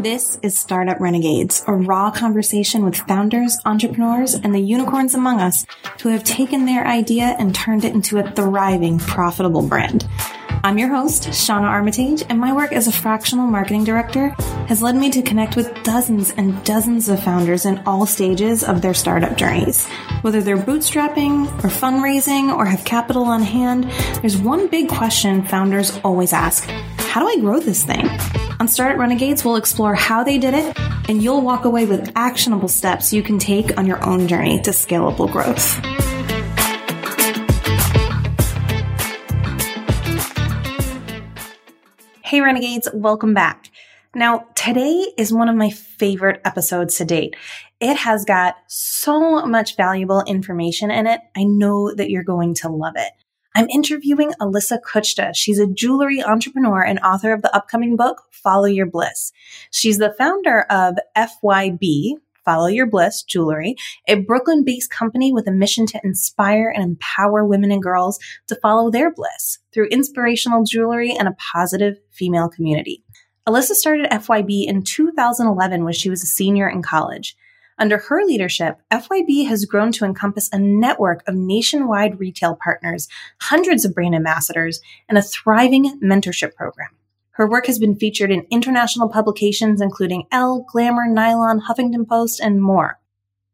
This is Startup Renegades, a raw conversation with founders, entrepreneurs, and the unicorns among us who have taken their idea and turned it into a thriving, profitable brand. I'm your host, Shauna Armitage, and my work as a fractional marketing director has led me to connect with dozens and dozens of founders in all stages of their startup journeys. Whether they're bootstrapping or fundraising or have capital on hand, there's one big question founders always ask. How do I grow this thing? On Startup Renegades, we'll explore how they did it, and you'll walk away with actionable steps you can take on your own journey to scalable growth. Hey, Renegades, welcome back. Now, today is one of my favorite episodes to date. It has got so much valuable information in it. I know that you're going to love it. I'm interviewing Alyssa Kuchta. She's a jewelry entrepreneur and author of the upcoming book, Follow Your Bliss. She's the founder of FYB, Follow Your Bliss Jewelry, a Brooklyn based company with a mission to inspire and empower women and girls to follow their bliss through inspirational jewelry and a positive female community. Alyssa started FYB in 2011 when she was a senior in college. Under her leadership, FYB has grown to encompass a network of nationwide retail partners, hundreds of brand ambassadors, and a thriving mentorship program. Her work has been featured in international publications including Elle, Glamour, Nylon, Huffington Post, and more.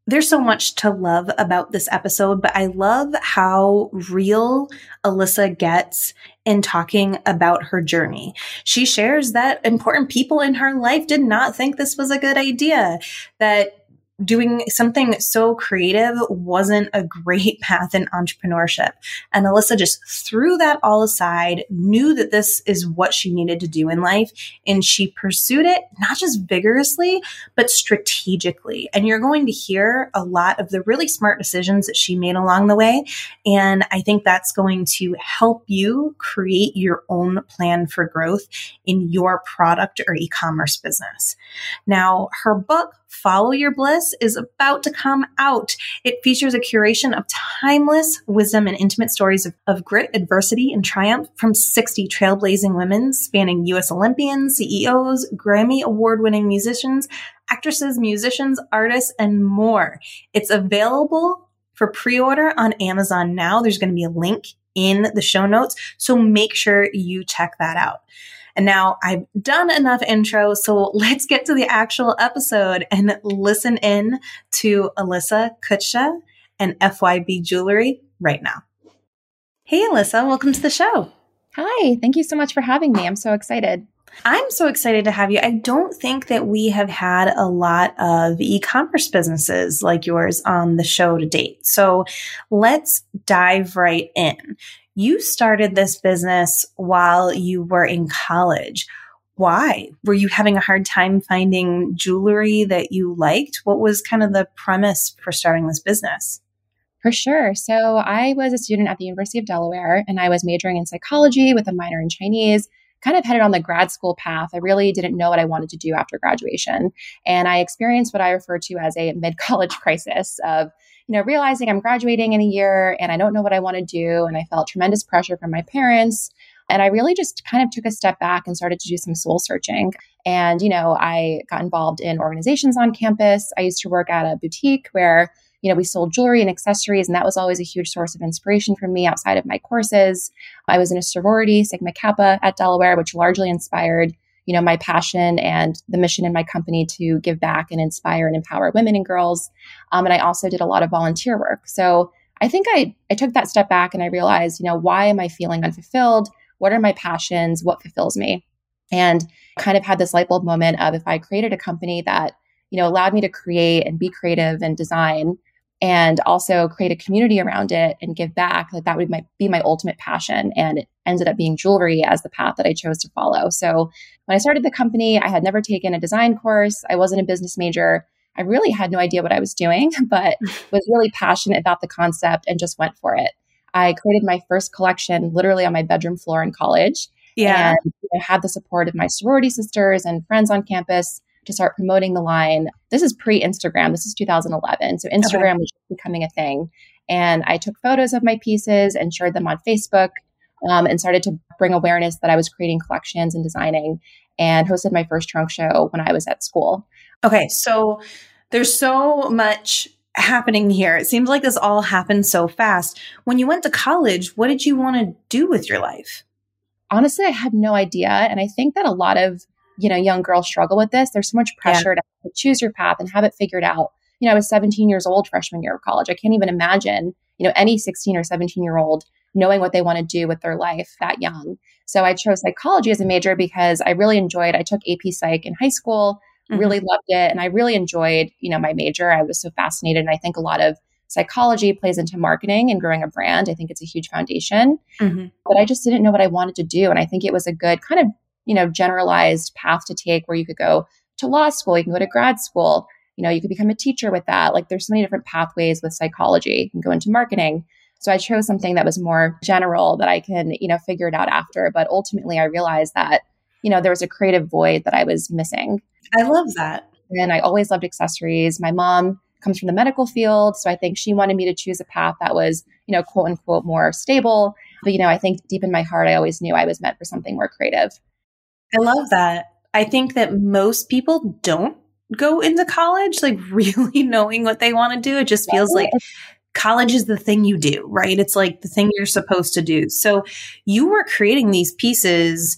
There's so much to love about this episode, but I love how real Alyssa gets in talking about her journey. She shares that important people in her life did not think this was a good idea, that doing something so creative wasn't a great path in entrepreneurship. And Alyssa just threw that all aside, knew that this is what she needed to do in life, and she pursued it not just vigorously, but strategically. And you're going to hear a lot of the really smart decisions that she made along the way. And I think that's going to help you create your own plan for growth in your product or e-commerce business. Now, her book, Follow Your Bliss is about to come out. It features a curation of timeless wisdom and intimate stories of, of grit, adversity, and triumph from 60 trailblazing women spanning U.S. Olympians, CEOs, Grammy award winning musicians, actresses, musicians, artists, and more. It's available for pre order on Amazon now. There's going to be a link in the show notes. So make sure you check that out. And now I've done enough intro. So let's get to the actual episode and listen in to Alyssa Kuchta and FYB Jewelry right now. Hey, Alyssa, welcome to the show. Hi, thank you so much for having me. I'm so excited. I'm so excited to have you. I don't think that we have had a lot of e-commerce businesses like yours on the show to date. So let's dive right in. You started this business while you were in college. Why? Were you having a hard time finding jewelry that you liked? What was kind of the premise for starting this business? For sure. So, I was a student at the University of Delaware and I was majoring in psychology with a minor in Chinese kind of headed on the grad school path. I really didn't know what I wanted to do after graduation. And I experienced what I refer to as a mid college crisis of you know, realizing I'm graduating in a year and I don't know what I want to do. And I felt tremendous pressure from my parents. And I really just kind of took a step back and started to do some soul searching. And, you know, I got involved in organizations on campus. I used to work at a boutique where, you know, we sold jewelry and accessories, and that was always a huge source of inspiration for me outside of my courses. I was in a sorority, Sigma Kappa at Delaware, which largely inspired you know, my passion and the mission in my company to give back and inspire and empower women and girls. Um, and I also did a lot of volunteer work. So I think I, I took that step back and I realized, you know, why am I feeling unfulfilled? What are my passions? What fulfills me? And kind of had this light bulb moment of if I created a company that, you know, allowed me to create and be creative and design and also create a community around it and give back like that would my, be my ultimate passion. And it ended up being jewelry as the path that i chose to follow. So when i started the company i had never taken a design course. I wasn't a business major. I really had no idea what i was doing but was really passionate about the concept and just went for it. I created my first collection literally on my bedroom floor in college. Yeah. And I had the support of my sorority sisters and friends on campus to start promoting the line. This is pre Instagram. This is 2011. So Instagram okay. was becoming a thing. And I took photos of my pieces and shared them on Facebook. um, and started to bring awareness that I was creating collections and designing and hosted my first trunk show when I was at school. Okay, so there's so much happening here. It seems like this all happened so fast. When you went to college, what did you want to do with your life? Honestly, I had no idea. And I think that a lot of, you know, young girls struggle with this. There's so much pressure yeah. to choose your path and have it figured out. You know, I was 17 years old freshman year of college. I can't even imagine, you know, any 16 or 17 year old knowing what they want to do with their life that young. So I chose psychology as a major because I really enjoyed, I took AP Psych in high school mm-hmm. really loved it. And I really enjoyed, you know, my major. I was so fascinated. And I think a lot of psychology plays into marketing and growing a brand. I think it's a huge foundation. Mm-hmm. But I just didn't know what I wanted to do. And I think it was a good kind of, you know, generalized path to take where you could go to law school, you can go to grad school, you know, you could become a teacher with that. Like there's so many different pathways with psychology. You can go into marketing. So I chose something that was more general that I can, you know, figure it out after. But ultimately I realized that, you know, there was a creative void that I was missing. I love that. And I always loved accessories. My mom comes from the medical field. So I think she wanted me to choose a path that was, you know, quote unquote, more stable. But, you know, I think deep in my heart, I always knew I was meant for something more creative. I love that. I think that most people don't go into college like really knowing what they want to do. It just feels like college is the thing you do, right? It's like the thing you're supposed to do. So you were creating these pieces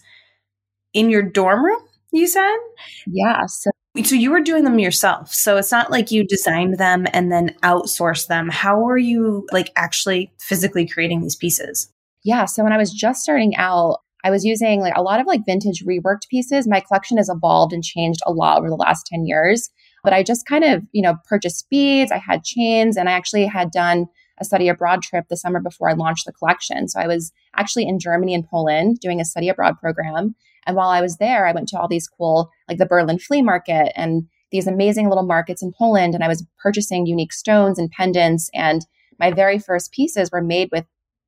in your dorm room? you said? Yeah. So, so you were doing them yourself. So it's not like you designed them and then outsourced them. How were you like actually physically creating these pieces? Yeah. So when I was just starting out, I was using like a lot of like vintage reworked pieces. My collection has evolved and changed a lot over the last 10 years. But I just kind of, you know, purchased beads, I had chains, and I actually had done a study abroad trip the summer before I launched the collection. So I was actually in Germany and Poland doing a study abroad program. And while I was there, I went to all these cool, like the Berlin flea market and these amazing little markets in Poland. And I was purchasing unique stones and pendants. And my very first pieces were made with,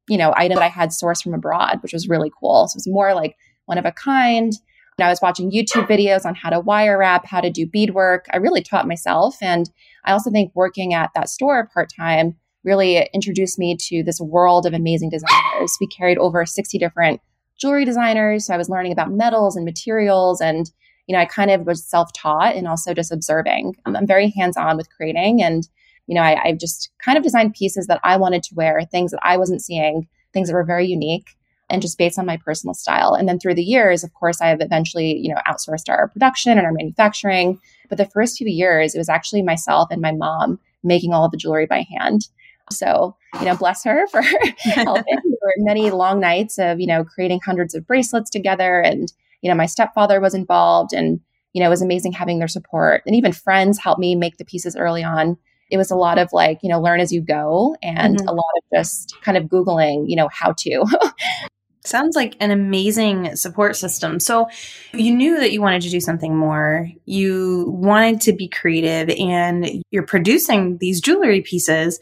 you know, item that I had sourced from abroad, which was really cool. So it was more like one of a kind. And I was watching YouTube videos on how to wire wrap, how to do beadwork. I really taught myself. And I also think working at that store part time really introduced me to this world of amazing designers. We carried over 60 different jewelry designers. So I was learning about metals and materials and you know, I kind of was self-taught and also just observing. I'm very hands-on with creating and you know, I, I've just kind of designed pieces that I wanted to wear, things that I wasn't seeing, things that were very unique and just based on my personal style. And then through the years, of course, I have eventually, you know, outsourced our production and our manufacturing. But the first few years, it was actually myself and my mom making all of the jewelry by hand. So, you know, bless her for helping. there were many long nights of, you know, creating hundreds of bracelets together. And, you know, my stepfather was involved and, you know, it was amazing having their support. And even friends helped me make the pieces early on. It was a lot of like, you know, learn as you go and mm-hmm. a lot of just kind of Googling, you know, how to. Sounds like an amazing support system. So you knew that you wanted to do something more. You wanted to be creative and you're producing these jewelry pieces.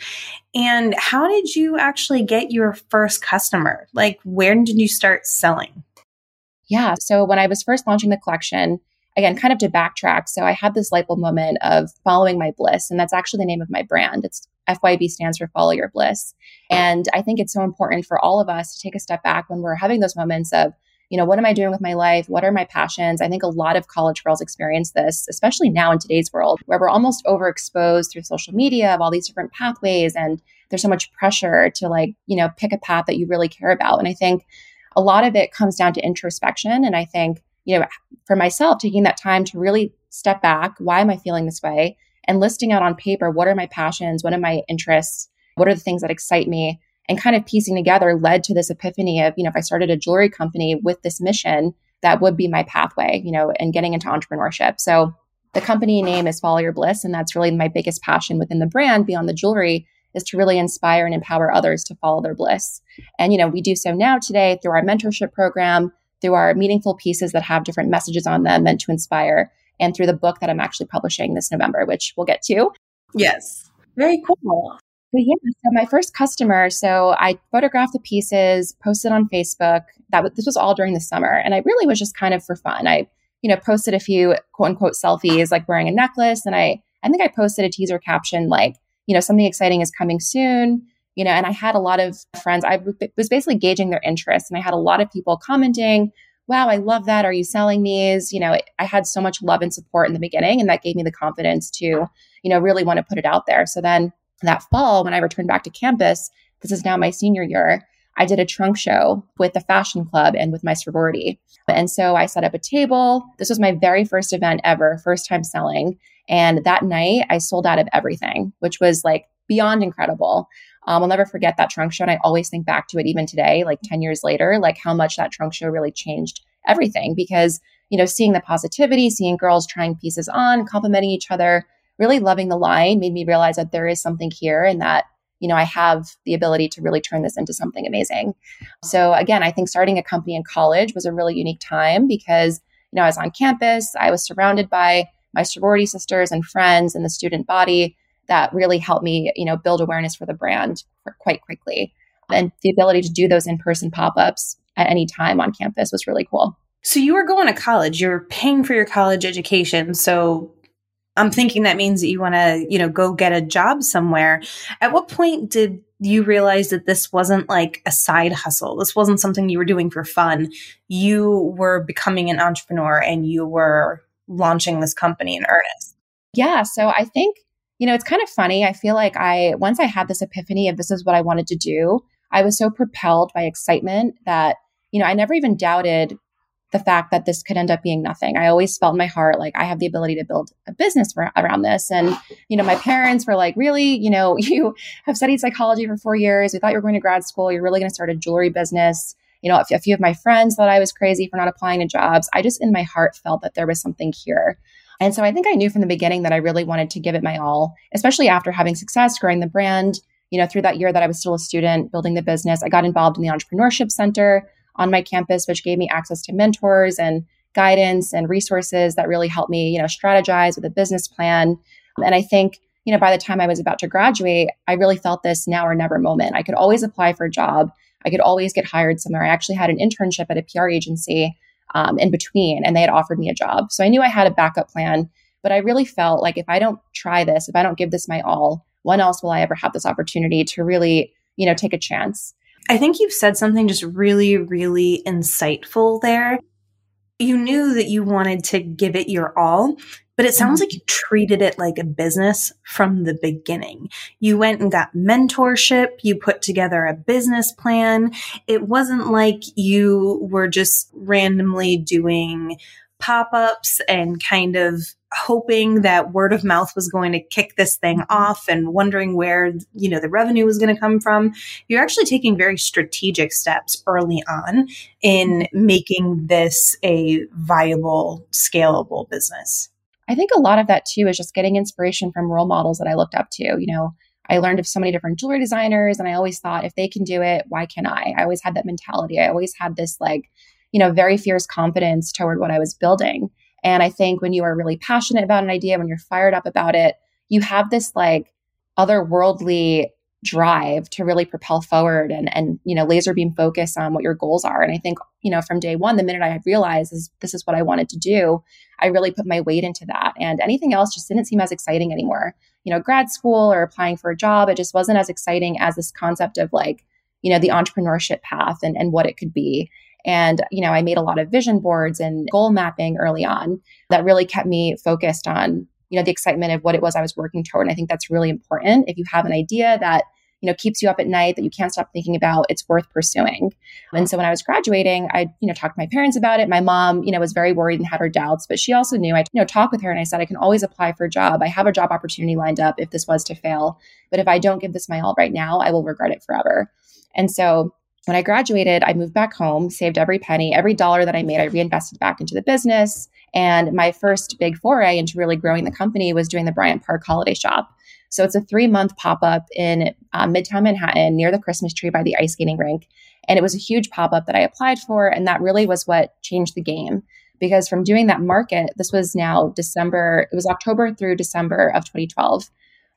And how did you actually get your first customer? Like, when did you start selling? Yeah. So when I was first launching the collection, again, kind of to backtrack. So I had this light bulb moment of following my bliss, and that's actually the name of my brand. It's FYB stands for Follow Your Bliss. And I think it's so important for all of us to take a step back when we're having those moments of, you know, what am I doing with my life? What are my passions? I think a lot of college girls experience this, especially now in today's world, where we're almost overexposed through social media of all these different pathways. And there's so much pressure to, like, you know, pick a path that you really care about. And I think a lot of it comes down to introspection. And I think, you know, for myself, taking that time to really step back, why am I feeling this way? and listing out on paper what are my passions, what are my interests, what are the things that excite me, and kind of piecing together led to this epiphany of, you know, if I started a jewelry company with this mission, that would be my pathway, you know, and getting into entrepreneurship. So the company name is Follow Your Bliss, and that's really my biggest passion within the brand beyond the jewelry is to really inspire and empower others to follow their bliss. And you know, we do so now today through our mentorship program, through our meaningful pieces that have different messages on them meant to inspire and through the book that I'm actually publishing this November, which we'll get to. Yes. Very cool. But yeah, so my first customer, so I photographed the pieces, posted on Facebook. That was, this was all during the summer, and I really was just kind of for fun. I, you know, posted a few quote unquote selfies, like wearing a necklace, and I, I think I posted a teaser caption like, you know, something exciting is coming soon. You know, and I had a lot of friends, I was basically gauging their interest and I had a lot of people commenting, wow, I love that. Are you selling these? You know, I had so much love and support in the beginning and that gave me the confidence to, you know, really want to put it out there. So then that fall, when I returned back to campus, this is now my senior year, I did a trunk show with the fashion club and with my sorority. And so I set up a table. This was my very first event ever, first time selling. And that night I sold out of everything, which was like beyond incredible. Um, I'll never forget that trunk show. And I always think back to it even today, like 10 years later, like how much that trunk show really changed everything because, you know, seeing the positivity, seeing girls trying pieces on, complimenting each other, really loving the line made me realize that there is something here and that you know, I have the ability to really turn this into something amazing. So again, I think starting a company in college was a really unique time because, you know, I was on campus, I was surrounded by my sorority sisters and friends and the student body that really helped me, you know, build awareness for the brand quite quickly. And the ability to do those in-person pop-ups at any time on campus was really cool. So you were going to college, you're paying for your college education. So I'm thinking that means that you want to, you know, go get a job somewhere. At what point did you realize that this wasn't like a side hustle? This wasn't something you were doing for fun. You were becoming an entrepreneur and you were launching this company in earnest. Yeah. So I think, you know, it's kind of funny. I feel like I, once I had this epiphany of this is what I wanted to do, I was so propelled by excitement that, you know, I never even doubted the fact that this could end up being nothing. I always felt in my heart like I have the ability to build a business around this. And, you know, my parents were like, really, you know, you have studied psychology for four years. We thought you were going to grad school. You're really going to start a jewelry business. You know, a few of my friends thought I was crazy for not applying to jobs. I just in my heart felt that there was something here. And so I think I knew from the beginning that I really wanted to give it my all, especially after having success growing the brand. You know, through that year that I was still a student building the business, I got involved in the entrepreneurship center on my campus, which gave me access to mentors and guidance and resources that really helped me, you know, strategize with a business plan. And I think, you know, by the time I was about to graduate, I really felt this now or never moment. I could always apply for a job. I could always get hired somewhere. I actually had an internship at a PR agency um, in between, and they had offered me a job. So I knew I had a backup plan. But I really felt like if I don't try this, if I don't give this my all, when else will I ever have this opportunity to really, you know, take a chance? I think you've said something just really, really insightful there. You knew that you wanted to give it your all, but it sounds like you treated it like a business from the beginning. You went and got mentorship. You put together a business plan. It wasn't like you were just randomly doing pop ups and kind of hoping that word of mouth was going to kick this thing mm-hmm. off and wondering where you know the revenue was going to come from you're actually taking very strategic steps early on in mm-hmm. making this a viable scalable business i think a lot of that too is just getting inspiration from role models that i looked up to you know I learned of so many different jewelry designers and I always thought if they can do it, why can't I? I always had that mentality. I always had this like, you know, very fierce confidence toward what I was building. And I think when you are really passionate about an idea, when you're fired up about it, you have this like otherworldly drive to really propel forward and and you know laser beam focus on what your goals are. And i think you know from day one the minute i had realized is this is what i wanted to do i really put my weight into that. And anything else just didn't seem as exciting anymore. You know grad school or applying for a job it just wasn't as exciting as this concept of like you know the entrepreneurship path and and what it could be. And, you know, I made a lot of vision boards and goal mapping early on that really kept me focused on, you know, the excitement of what it was I was working toward. And I think that's really important. If you have an idea that, you know, keeps you up at night that you can't stop thinking about, it's worth pursuing. And so when I was graduating, I, you know, talked to my parents about it. My mom, you know, was very worried and had her doubts, but she also knew I, you know, talked with her and I said, I can always apply for a job. I have a job opportunity lined up if this was to fail. But if I don't give this my all right now, I will regret it forever. And so when I graduated, I moved back home, saved every penny, every dollar that I made, I reinvested back into the business. And my first big foray into really growing the company was doing the Bryant Park Holiday Shop. So it's a three month pop up in uh, Midtown Manhattan near the Christmas tree by the ice skating rink. And it was a huge pop up that I applied for. And that really was what changed the game. Because from doing that market, this was now December, it was October through December of 2012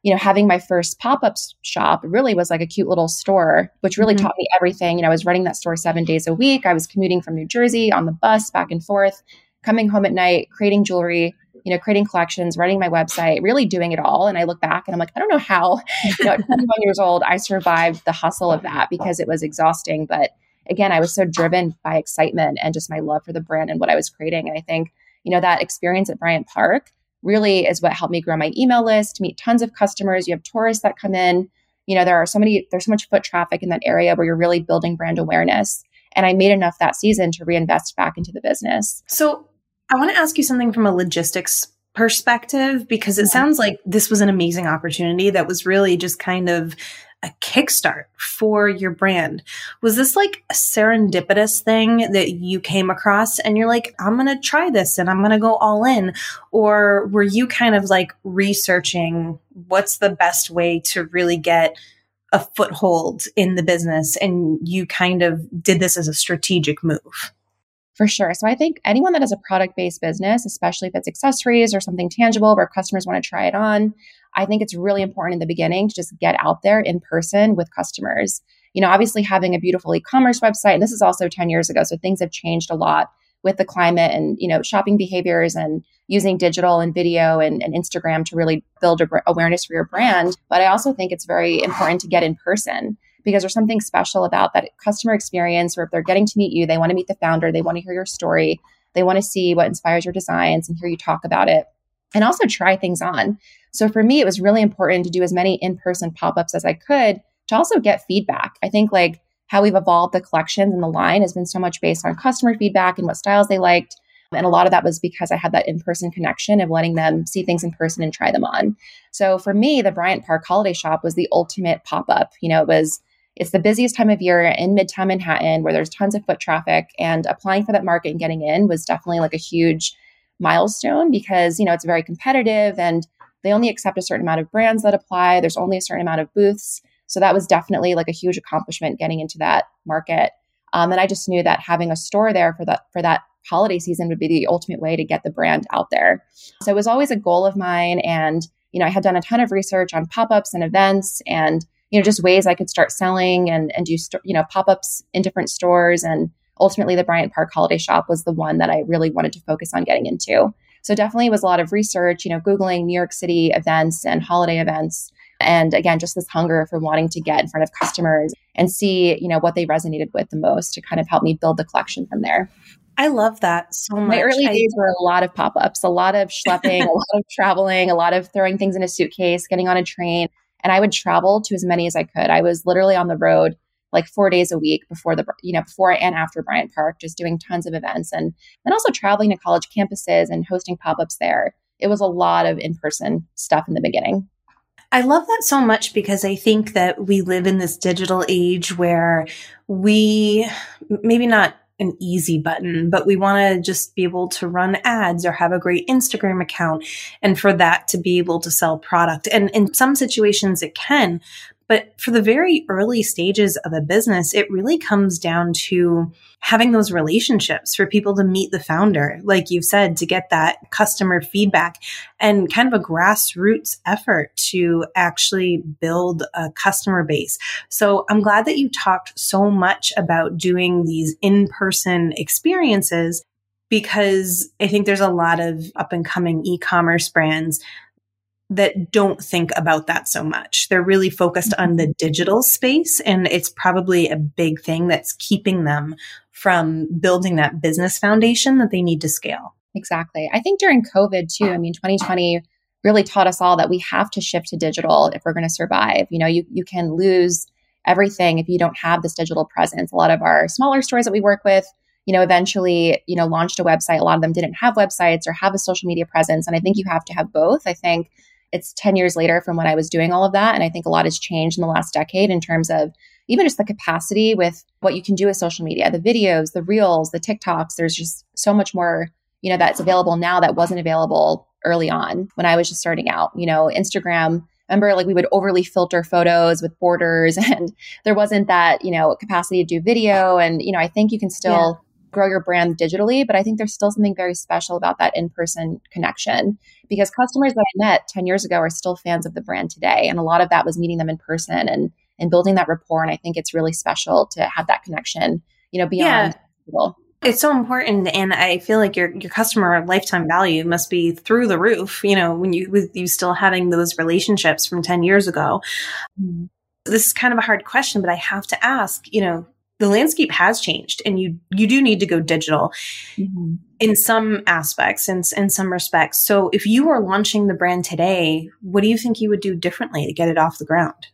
you know, having my first pop up shop really was like a cute little store, which really mm-hmm. taught me everything. You know, I was running that store seven days a week. I was commuting from New Jersey on the bus back and forth, coming home at night, creating jewelry, you know, creating collections, running my website, really doing it all. And I look back and I'm like, I don't know how, you know, at 21 years old, I survived the hustle of that because it was exhausting. But again, I was so driven by excitement and just my love for the brand and what I was creating. And I think, you know, that experience at Bryant Park really is what helped me grow my email list, meet tons of customers. You have tourists that come in. You know, there are so many, there's so much foot traffic in that area where you're really building brand awareness. And I made enough that season to reinvest back into the business. So I want to ask you something from a logistics perspective because it sounds like this was an amazing opportunity that was really just kind of a kickstart for your brand. Was this like a serendipitous thing that you came across and you're like, I'm going to try this and I'm going to go all in? Or were you kind of like researching what's the best way to really get a foothold in the business and you kind of did this as a strategic move? For sure. So I think anyone that has a product based business, especially if it's accessories or something tangible where customers want to try it on, I think it's really important in the beginning to just get out there in person with customers. You know, obviously having a beautiful e-commerce website, and this is also 10 years ago, so things have changed a lot with the climate and, you know, shopping behaviors and using digital and video and, and Instagram to really build awareness for your brand. But I also think it's very important to get in person because there's something special about that customer experience or if they're getting to meet you, they want to meet the founder, they want to hear your story, they want to see what inspires your designs and hear you talk about it and also try things on. So for me, it was really important to do as many in person pop ups as I could to also get feedback. I think like how we've evolved the collections and the line has been so much based on customer feedback and what styles they liked. And a lot of that was because I had that in person connection of letting them see things in person and try them on. So for me, the Bryant Park Holiday Shop was the ultimate pop up. You know, it was it's the busiest time of year in Midtown Manhattan where there's tons of foot traffic, and applying for that market and getting in was definitely like a huge milestone because you know it's very competitive and they only accept a certain amount of brands that apply. There's only a certain amount of booths, so that was definitely like a huge accomplishment getting into that market. Um, and I just knew that having a store there for that for that holiday season would be the ultimate way to get the brand out there. So it was always a goal of mine, and you know I had done a ton of research on pop ups and events and you know, just ways I could start selling and, and do, st- you know, pop ups in different stores. And ultimately, the Bryant Park Holiday Shop was the one that I really wanted to focus on getting into. So definitely was a lot of research, you know, Googling New York City events and holiday events. And again, just this hunger for wanting to get in front of customers and see, you know, what they resonated with the most to kind of help me build the collection from there. I love that so much. My early days were a lot of pop ups, a lot of schlepping, a lot of traveling, a lot of throwing things in a suitcase, getting on a train. And I would travel to as many as I could. I was literally on the road like four days a week before the, you know, before and after Bryant Park, just doing tons of events and then also traveling to college campuses and hosting pop ups there. It was a lot of in person stuff in the beginning. I love that so much because I think that we live in this digital age where we maybe not an easy button, but we want to just be able to run ads or have a great Instagram account and for that to be able to sell product. And in some situations it can, but for the very early stages of a business, it really comes down to having those relationships for people to meet the founder, like you've said, to get that customer feedback and kind of a grassroots effort to actually build a customer base. So I'm glad that you talked so much about doing these in person experiences because I think there's a lot of up and coming e-commerce brands that don't think about that so much. They're really focused on the digital space, and it's probably a big thing that's keeping them from building that business foundation that they need to scale. Exactly. I think during COVID too, I mean, 2020 really taught us all that we have to shift to digital if we're going to survive. You know, you, you can lose everything if you don't have this digital presence. A lot of our smaller stores that we work with, you know, eventually, you know, launched a website. A lot of them didn't have websites or have a social media presence. And I think you have to have both. I think it's 10 years later from when I was doing all of that. And I think a lot has changed in the last decade in terms of even just the capacity with what you can do with social media, the videos, the reels, the TikToks. There's just so much more, you know, that's available now that wasn't available early on when I was just starting out. You know, Instagram, remember like we would overly filter photos with borders and there wasn't that, you know, capacity to do video. And, you know, I think you can still grow your brand digitally, but I think there's still something very special about that in person connection because customers that I met 10 years ago are still fans of the brand today. And a lot of that was meeting them in person and, and building that rapport. And I think it's really special to have that connection, you know, beyond yeah. It's so important, and I feel like your your customer lifetime value must be through the roof. You know, when you with you still having those relationships from ten years ago. Mm-hmm. This is kind of a hard question, but I have to ask. You know, the landscape has changed, and you you do need to go digital mm-hmm. in some aspects, and in, in some respects. So, if you were launching the brand today, what do you think you would do differently to get it off the ground?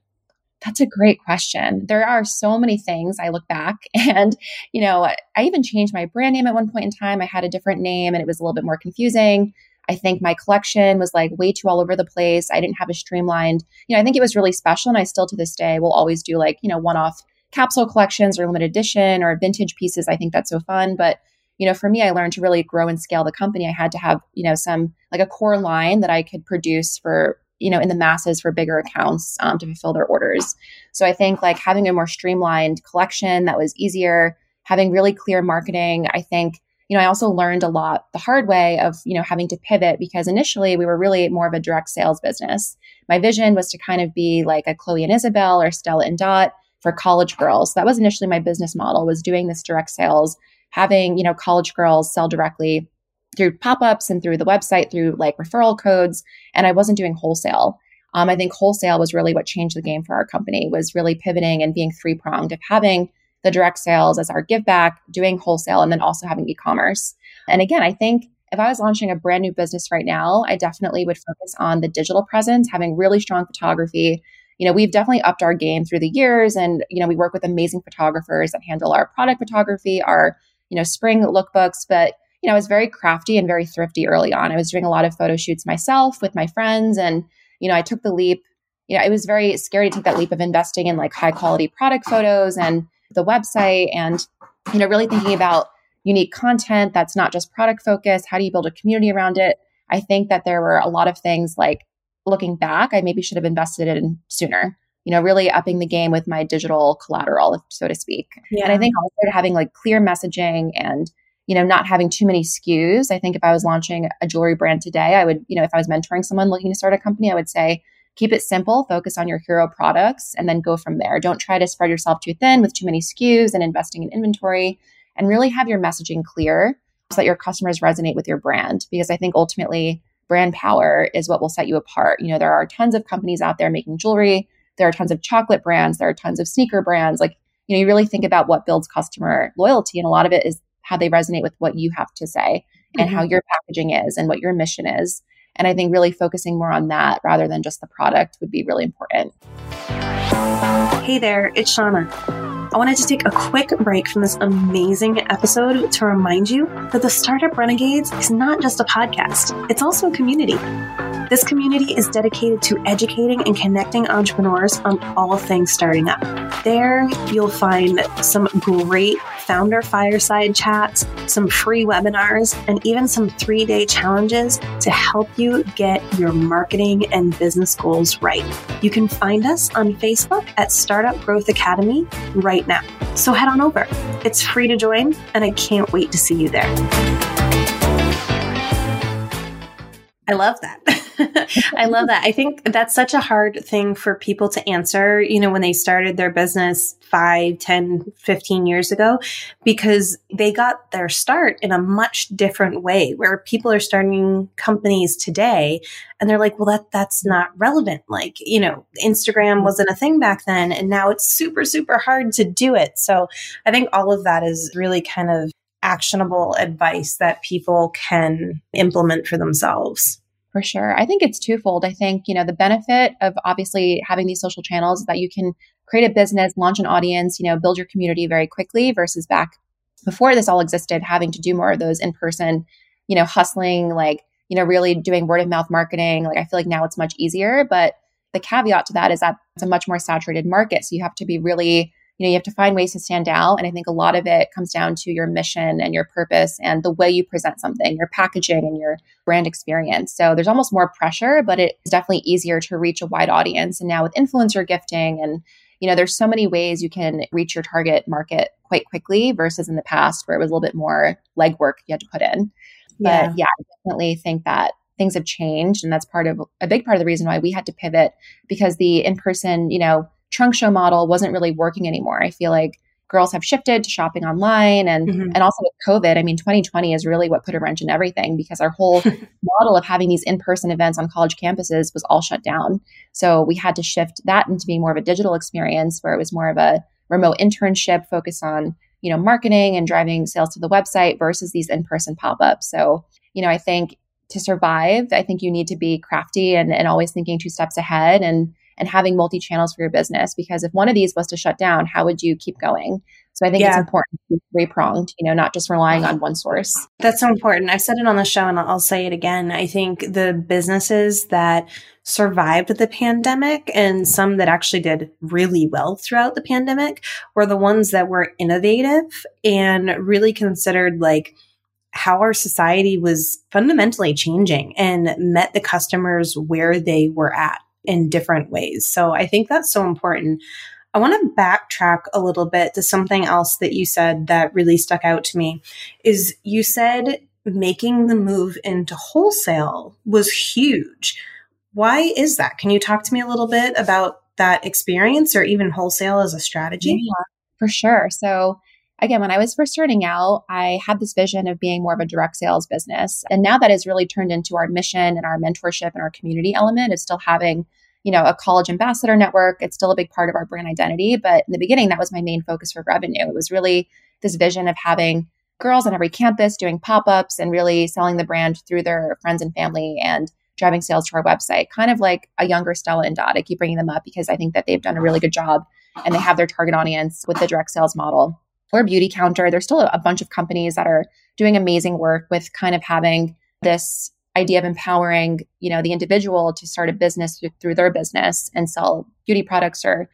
That's a great question. There are so many things I look back and, you know, I even changed my brand name at one point in time. I had a different name and it was a little bit more confusing. I think my collection was like way too all over the place. I didn't have a streamlined, you know, I think it was really special. And I still to this day will always do like, you know, one off capsule collections or limited edition or vintage pieces. I think that's so fun. But, you know, for me, I learned to really grow and scale the company. I had to have, you know, some like a core line that I could produce for you know in the masses for bigger accounts um, to fulfill their orders so i think like having a more streamlined collection that was easier having really clear marketing i think you know i also learned a lot the hard way of you know having to pivot because initially we were really more of a direct sales business my vision was to kind of be like a chloe and isabel or stella and dot for college girls. So that was initially my business model was doing this direct sales having you know college girls sell directly through pop-ups and through the website through like referral codes and i wasn't doing wholesale. Um, i think wholesale was really what changed the game for our company was really pivoting and being three-pronged of having the direct sales as our give back doing wholesale and then also having e-commerce. And again i think if i was launching a brand new business right now i definitely would focus on the digital presence having really strong photography you know we've definitely upped our game through the years and you know we work with amazing photographers that handle our product photography our you know spring lookbooks but you know, I was very crafty and very thrifty early on. I was doing a lot of photo shoots myself with my friends. And, you know, I took the leap. You know, it was very scary to take that leap of investing in like high quality product photos and the website and, you know, really thinking about unique content that's not just product focused. How do you build a community around it? I think that there were a lot of things like looking back, I maybe should have invested in sooner you know, really upping the game with my digital collateral, so to speak. Yeah. And I think also having like clear messaging and you know, not having too many SKUs. I think if I was launching a jewelry brand today, I would, you know, if I was mentoring someone looking to start a company, I would say, keep it simple, focus on your hero products, and then go from there. Don't try to spread yourself too thin with too many SKUs and investing in inventory, and really have your messaging clear so that your customers resonate with your brand. Because I think ultimately, brand power is what will set you apart. You know, there are tons of companies out there making jewelry. There are tons of chocolate brands. There are tons of sneaker brands. Like, you know, you really think about what builds customer loyalty. And a lot of it is how they resonate with what you have to say and mm-hmm. how your packaging is and what your mission is. And I think really focusing more on that rather than just the product would be really important. Hey there, it's Shauna. I wanted to take a quick break from this amazing episode to remind you that the Startup Renegades is not just a podcast, it's also a community. This community is dedicated to educating and connecting entrepreneurs on all things starting up. There, you'll find some great founder fireside chats, some free webinars, and even some three day challenges to help you get your marketing and business goals right. You can find us on Facebook at Startup Growth Academy right now. So head on over. It's free to join, and I can't wait to see you there. I love that. I love that. I think that's such a hard thing for people to answer, you know, when they started their business 5, 10, 15 years ago, because they got their start in a much different way where people are starting companies today and they're like, well, that, that's not relevant. Like, you know, Instagram wasn't a thing back then and now it's super, super hard to do it. So I think all of that is really kind of actionable advice that people can implement for themselves. For sure. I think it's twofold. I think, you know, the benefit of obviously having these social channels is that you can create a business, launch an audience, you know, build your community very quickly versus back before this all existed, having to do more of those in person, you know, hustling, like, you know, really doing word of mouth marketing. Like, I feel like now it's much easier. But the caveat to that is that it's a much more saturated market. So you have to be really you know you have to find ways to stand out and i think a lot of it comes down to your mission and your purpose and the way you present something your packaging and your brand experience. So there's almost more pressure but it's definitely easier to reach a wide audience. And now with influencer gifting and you know there's so many ways you can reach your target market quite quickly versus in the past where it was a little bit more legwork you had to put in. Yeah. but yeah i definitely think that things have changed and that's part of a big part of the reason why we had to pivot because the in-person you know trunk show model wasn't really working anymore. I feel like girls have shifted to shopping online and mm-hmm. and also with covid i mean 2020 is really what put a wrench in everything because our whole model of having these in-person events on college campuses was all shut down so we had to shift that into being more of a digital experience where it was more of a remote internship focused on you know marketing and driving sales to the website versus these in-person pop-ups so you know i think to survive i think you need to be crafty and, and always thinking two steps ahead and and having multi channels for your business. Because if one of these was to shut down, how would you keep going? So I think yeah. it's important to be three pronged, you know, not just relying on one source. That's so important. I've said it on the show and I'll say it again. I think the businesses that survived the pandemic and some that actually did really well throughout the pandemic were the ones that were innovative and really considered like how our society was fundamentally changing and met the customers where they were at in different ways. So I think that's so important. I want to backtrack a little bit to something else that you said that really stuck out to me is you said making the move into wholesale was huge. Why is that? Can you talk to me a little bit about that experience or even wholesale as a strategy? Yeah, for sure. So again, when I was first starting out, I had this vision of being more of a direct sales business. And now that has really turned into our mission and our mentorship and our community element of still having, you know, a college ambassador network. It's still a big part of our brand identity. But in the beginning, that was my main focus for revenue. It was really this vision of having girls on every campus doing pop-ups and really selling the brand through their friends and family and driving sales to our website, kind of like a younger Stella and Dot. I keep bringing them up because I think that they've done a really good job and they have their target audience with the direct sales model or Beautycounter. There's still a bunch of companies that are doing amazing work with kind of having this idea of empowering, you know, the individual to start a business through their business and sell beauty products or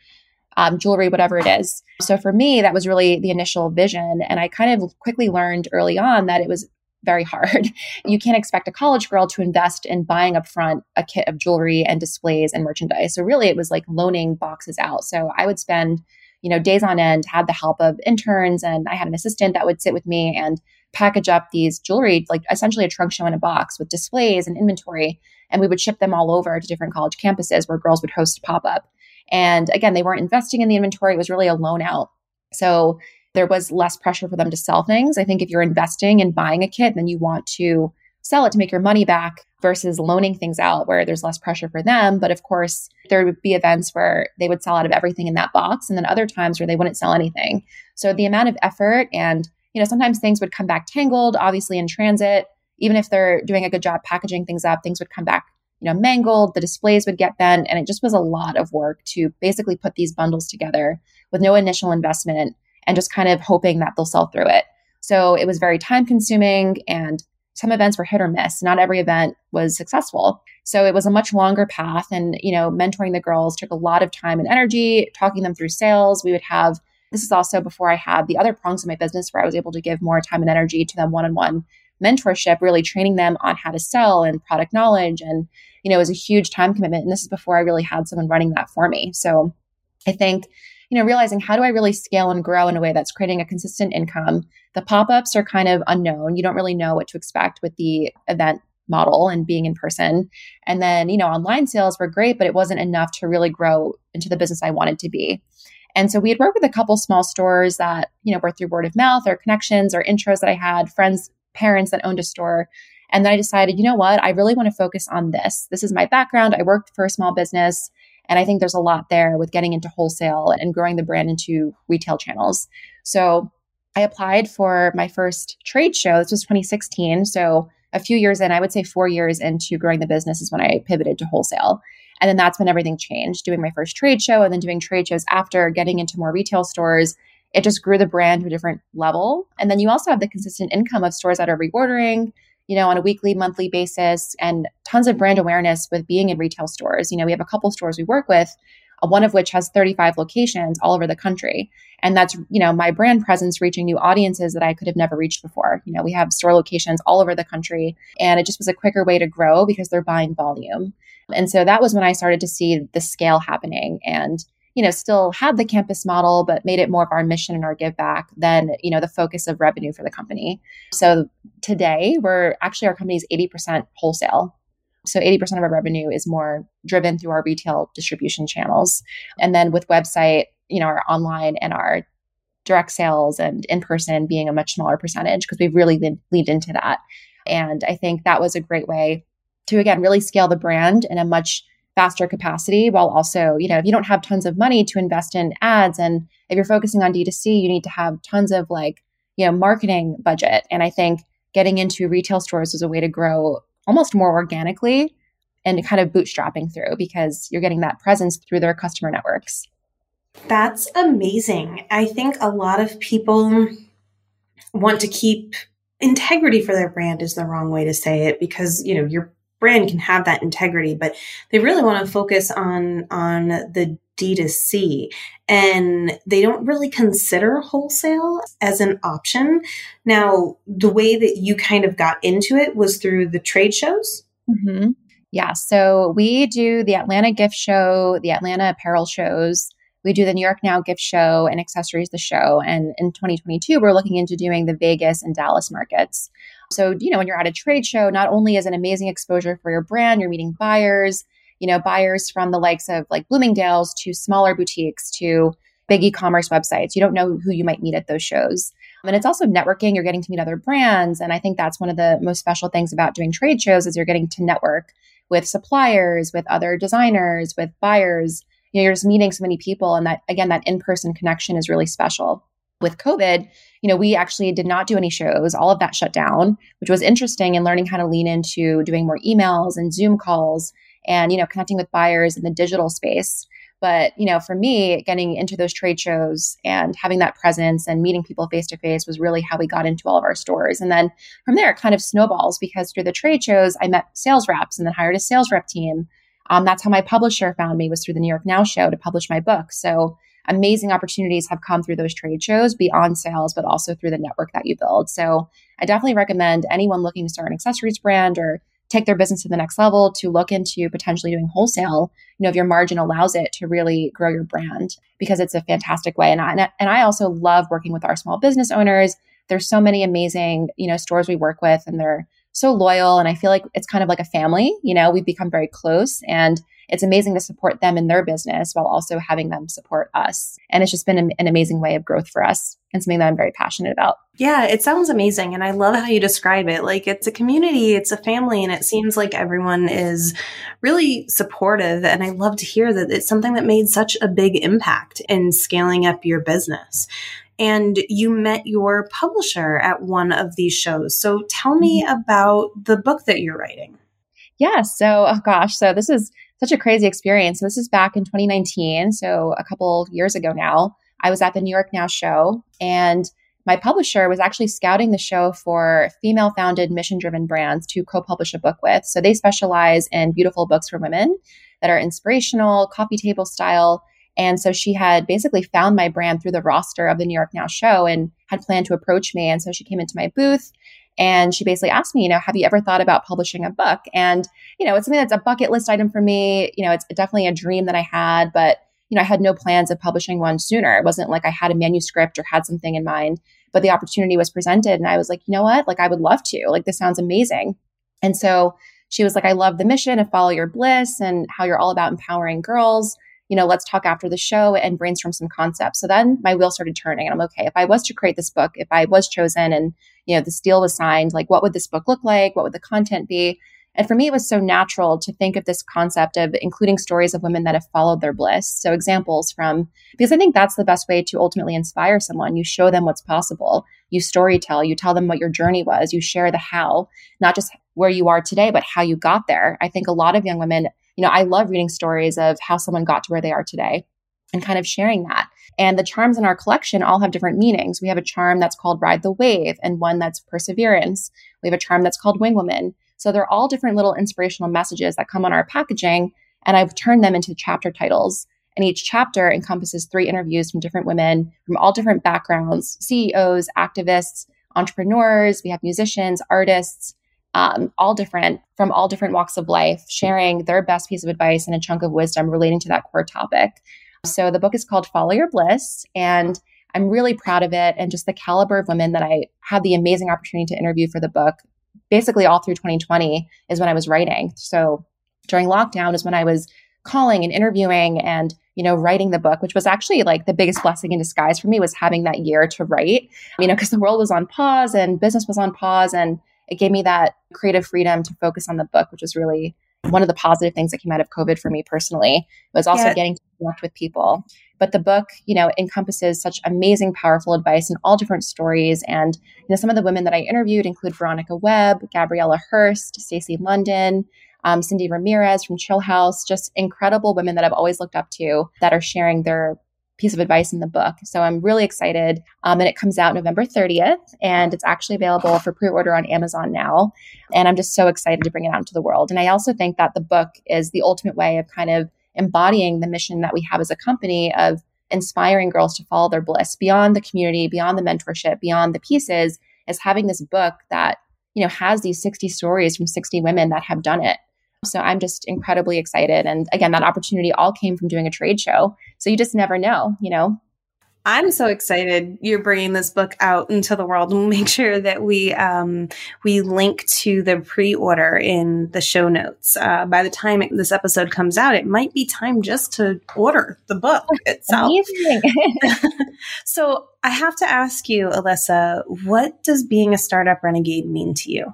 um, jewelry, whatever it is. So for me, that was really the initial vision. And I kind of quickly learned early on that it was very hard. You can't expect a college girl to invest in buying upfront a kit of jewelry and displays and merchandise. So really it was like loaning boxes out. So I would spend you know, days on end, had the help of interns and I had an assistant that would sit with me and package up these jewelry, like essentially a trunk show in a box with displays and inventory. And we would ship them all over to different college campuses where girls would host pop up. And again, they weren't investing in the inventory. It was really a loan out. So there was less pressure for them to sell things. I think if you're investing in buying a kit, then you want to sell it to make your money back versus loaning things out where there's less pressure for them. But of course, there would be events where they would sell out of everything in that box, and then other times where they wouldn't sell anything. So the amount of effort and, you know, sometimes things would come back tangled, obviously in transit. Even if they're doing a good job packaging things up, things would come back, you know, mangled, the displays would get bent. And it just was a lot of work to basically put these bundles together with no initial investment and just kind of hoping that they'll sell through it. So it was very time consuming and some events were hit or miss. Not every event was successful. So it was a much longer path. And, you know, mentoring the girls took a lot of time and energy, talking them through sales. We would have, this is also before I had the other prongs of my business where I was able to give more time and energy to them one on one mentorship, really training them on how to sell and product knowledge. And, you know, it was a huge time commitment. And this is before I really had someone running that for me. So I think you know, realizing how do I really scale and grow in a way that's creating a consistent income. The pop ups are kind of unknown. You don't really know what to expect with the event model and being in person. And then, you know, online sales were great, but it wasn't enough to really grow into the business I wanted to be. And so we had worked with a couple small stores that, you know, were through word of mouth or connections or intros that I had, friends, parents that owned a store. And then I decided, you know what, I really want to focus on this. This is my background. I worked for a small business. And I think there's a lot there with getting into wholesale and growing the brand into retail channels. So I applied for my first trade show. This was 2016. So a few years in, I would say four years into growing the business is when I pivoted to wholesale. And then that's when everything changed, doing my first trade show and then doing trade shows after getting into more retail stores. It just grew the brand to a different level. And then you also have the consistent income of stores that are reordering, you know, on a weekly, monthly basis, and tons of brand awareness with being in retail stores. You know, we have a couple stores we work with, uh, one of which has 35 locations all over the country. And that's, you know, my brand presence reaching new audiences that I could have never reached before. You know, we have store locations all over the country, and it just was a quicker way to grow because they're buying volume. And so that was when I started to see the scale happening. And you know, still had the campus model, but made it more of our mission and our give back than, you know, the focus of revenue for the company. So today we're actually our company is 80% wholesale. So 80% of our revenue is more driven through our retail distribution channels. And then with website, you know, our online and our direct sales and in person being a much smaller percentage because we've really leaned, leaned into that. And I think that was a great way to, again, really scale the brand in a much faster capacity while also, you know, if you don't have tons of money to invest in ads and if you're focusing on D2C, you need to have tons of like, you know, marketing budget. And I think getting into retail stores is a way to grow almost more organically and kind of bootstrapping through because you're getting that presence through their customer networks. That's amazing. I think a lot of people want to keep integrity for their brand is the wrong way to say it because, you know, your brand can have that integrity, but they really want to focus on on the D2C and they don't really consider wholesale as an option. Now, the way that you kind of got into it was through the trade shows. Mm-hmm. Yeah. So we do the Atlanta gift show, the Atlanta apparel shows. We do the New York Now gift show and accessories the show. And in 2022, we're looking into doing the Vegas and Dallas markets. So, you know, when you're at a trade show, not only is an amazing exposure for your brand, you're meeting buyers, you know, buyers from the likes of like Bloomingdale's to smaller boutiques to big e-commerce websites. You don't know who you might meet at those shows. And it's also networking. You're getting to meet other brands. And I think that's one of the most special things about doing trade shows is you're getting to network with suppliers, with other designers, with buyers. You know, you're just meeting so many people. And that, again, that in-person connection is really special. With COVID, you know, we actually did not do any shows. All of that shut down, which was interesting in learning how to lean into doing more emails and Zoom calls and, you know, connecting with buyers in the digital space. But, you know, for me, getting into those trade shows and having that presence and meeting people face to face was really how we got into all of our stores. And then from there, it kind of snowballs because through the trade shows, I met sales reps and then hired a sales rep team. Um, that's how my publisher found me was through the New York Now show to publish my book. So amazing opportunities have come through those trade shows beyond sales, but also through the network that you build. So I definitely recommend anyone looking to start an accessories brand or take their business to the next level to look into potentially doing wholesale you know if your margin allows it to really grow your brand because it's a fantastic way and I, and I also love working with our small business owners there's so many amazing you know stores we work with and they're so loyal and i feel like it's kind of like a family you know we've become very close and it's amazing to support them in their business while also having them support us. And it's just been an, amazing way of growth for us and something that I'm very passionate about. Yeah, it sounds amazing. And I love how you describe it. Like it's a community, it's a family, and it seems like everyone is really supportive. And I love to hear that it's something that made such a big impact in scaling up your business. And you met your publisher at one of these shows. So tell me mm-hmm. about the book that you're writing. Yeah. So, oh gosh. So this is such a crazy experience. So this is back in 2019, so a couple years ago now. I was at the New York Now show and my publisher was actually scouting the show for female founded mission driven brands to co publish a book with. So they specialize in beautiful books for women that are inspirational, coffee table style. And so she had basically found my brand through the roster of the New York Now show and had planned to approach me. And so she came into my booth and she basically asked me, you know, have you ever thought about publishing a book? And, you know, it's something that's a bucket list item for me. You know, it's definitely a dream that I had, but, you know, I had no plans of publishing one sooner. It wasn't like I had a manuscript or had something in mind, but the opportunity was presented. And I was like, you know what? Like, I would love to. Like, this sounds amazing. And so she was like, I love the mission of Follow Your Bliss and how you're all about empowering girls you know, let's talk after the show and brainstorm some concepts. So then my wheel started turning and I'm okay. If I was to create this book, if I was chosen and, you know, this deal was signed, like what would this book look like? What would the content be? And for me, it was so natural to think of this concept of including stories of women that have followed their bliss. So examples from, because I think that's the best way to ultimately inspire someone. You show them what's possible. You story tell, you tell them what your journey was, you share the how, not just where you are today, but how you got there. I think a lot of young women you know, I love reading stories of how someone got to where they are today and kind of sharing that. And the charms in our collection all have different meanings. We have a charm that's called Ride the Wave and one that's Perseverance. We have a charm that's called Wing Woman. So they're all different little inspirational messages that come on our packaging. And I've turned them into chapter titles. And each chapter encompasses three interviews from different women from all different backgrounds CEOs, activists, entrepreneurs. We have musicians, artists, um, all different from all different walks of life, sharing their best piece of advice and a chunk of wisdom relating to that core topic. So the book is called Follow Your Bliss, and I'm really proud of it and just the caliber of women that I had the amazing opportunity to interview for the book. Basically, all through 2020 is when I was writing. So during lockdown is when I was calling and interviewing and you know writing the book which was actually like the biggest blessing in disguise for me was having that year to write you know because the world was on pause and business was on pause and it gave me that creative freedom to focus on the book which was really one of the positive things that came out of covid for me personally. It was also yeah. getting to connect with people. But the book you know encompasses such amazing powerful advice and all different stories. And you know some of the women that i interviewed include veronica webb Gabriela Hearst, stacy london um, Cyndi Ramirez from Chill House, just incredible women that I've always looked up to that are sharing their piece of advice in the book. So I'm really excited. Um, and it comes out November 30th, and it's actually available for pre order on Amazon now. And I'm just so excited to bring it out into the world. And I also think that the book is the ultimate way of kind of embodying the mission that we have as a company of inspiring girls to follow their bliss beyond the community, beyond the mentorship, beyond the pieces, is having this book that, you know, has these 60 stories from 60 women that have done it. So I'm just incredibly excited. And again, that opportunity all came from doing a trade show. So you just never know, you know? I'm so excited you're bringing this book out into the world. We'll make sure that we um, we link to the pre-order in the show notes. Uh, by the time it, this episode comes out, it might be time just to order the book itself. so I have to ask you, Alyssa, what does being a startup renegade mean to you?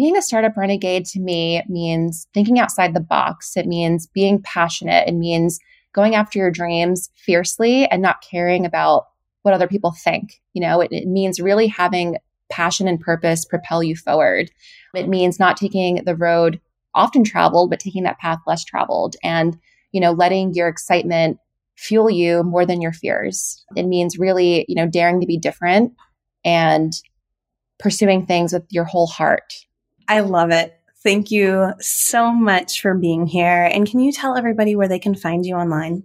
Being a startup renegade to me means thinking outside the box. It means being passionate. It means going after your dreams fiercely and not caring about what other people think. You know, it, it means really having passion and purpose propel you forward. It means not taking the road often traveled, but taking that path less traveled and, you know, letting your excitement fuel you more than your fears. It means really, you know, daring to be different and pursuing things with your whole heart. I love it. Thank you so much for being here. And can you tell everybody where they can find you online?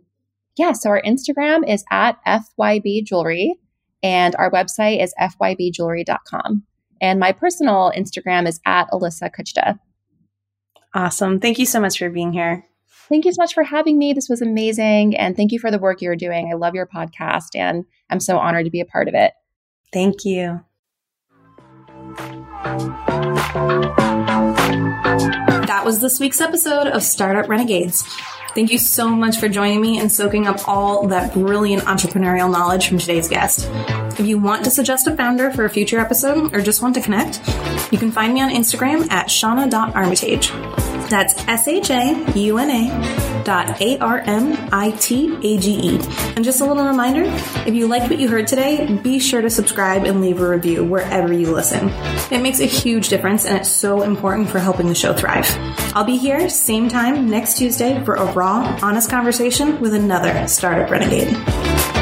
Yeah, so our Instagram is at FYB Jewelry and our website is fybjewelry.com. And my personal Instagram is at Alyssa Kuchta. Awesome. Thank you so much for being here. Thank you so much for having me. This was amazing. And thank you for the work you're doing. I love your podcast and I'm so honored to be a part of it. Thank you. That was this week's episode of Startup Renegades. Thank you so much for joining me and soaking up all that brilliant entrepreneurial knowledge from today's guest. If you want to suggest a founder for a future episode or just want to connect, you can find me on Instagram at shauna.armitage. That's S H A U N A dot A R M I T A G E. And just a little reminder if you liked what you heard today, be sure to subscribe and leave a review wherever you listen. It makes a huge difference and it's so important for helping the show thrive. I'll be here same time next Tuesday for a raw, honest conversation with another startup renegade.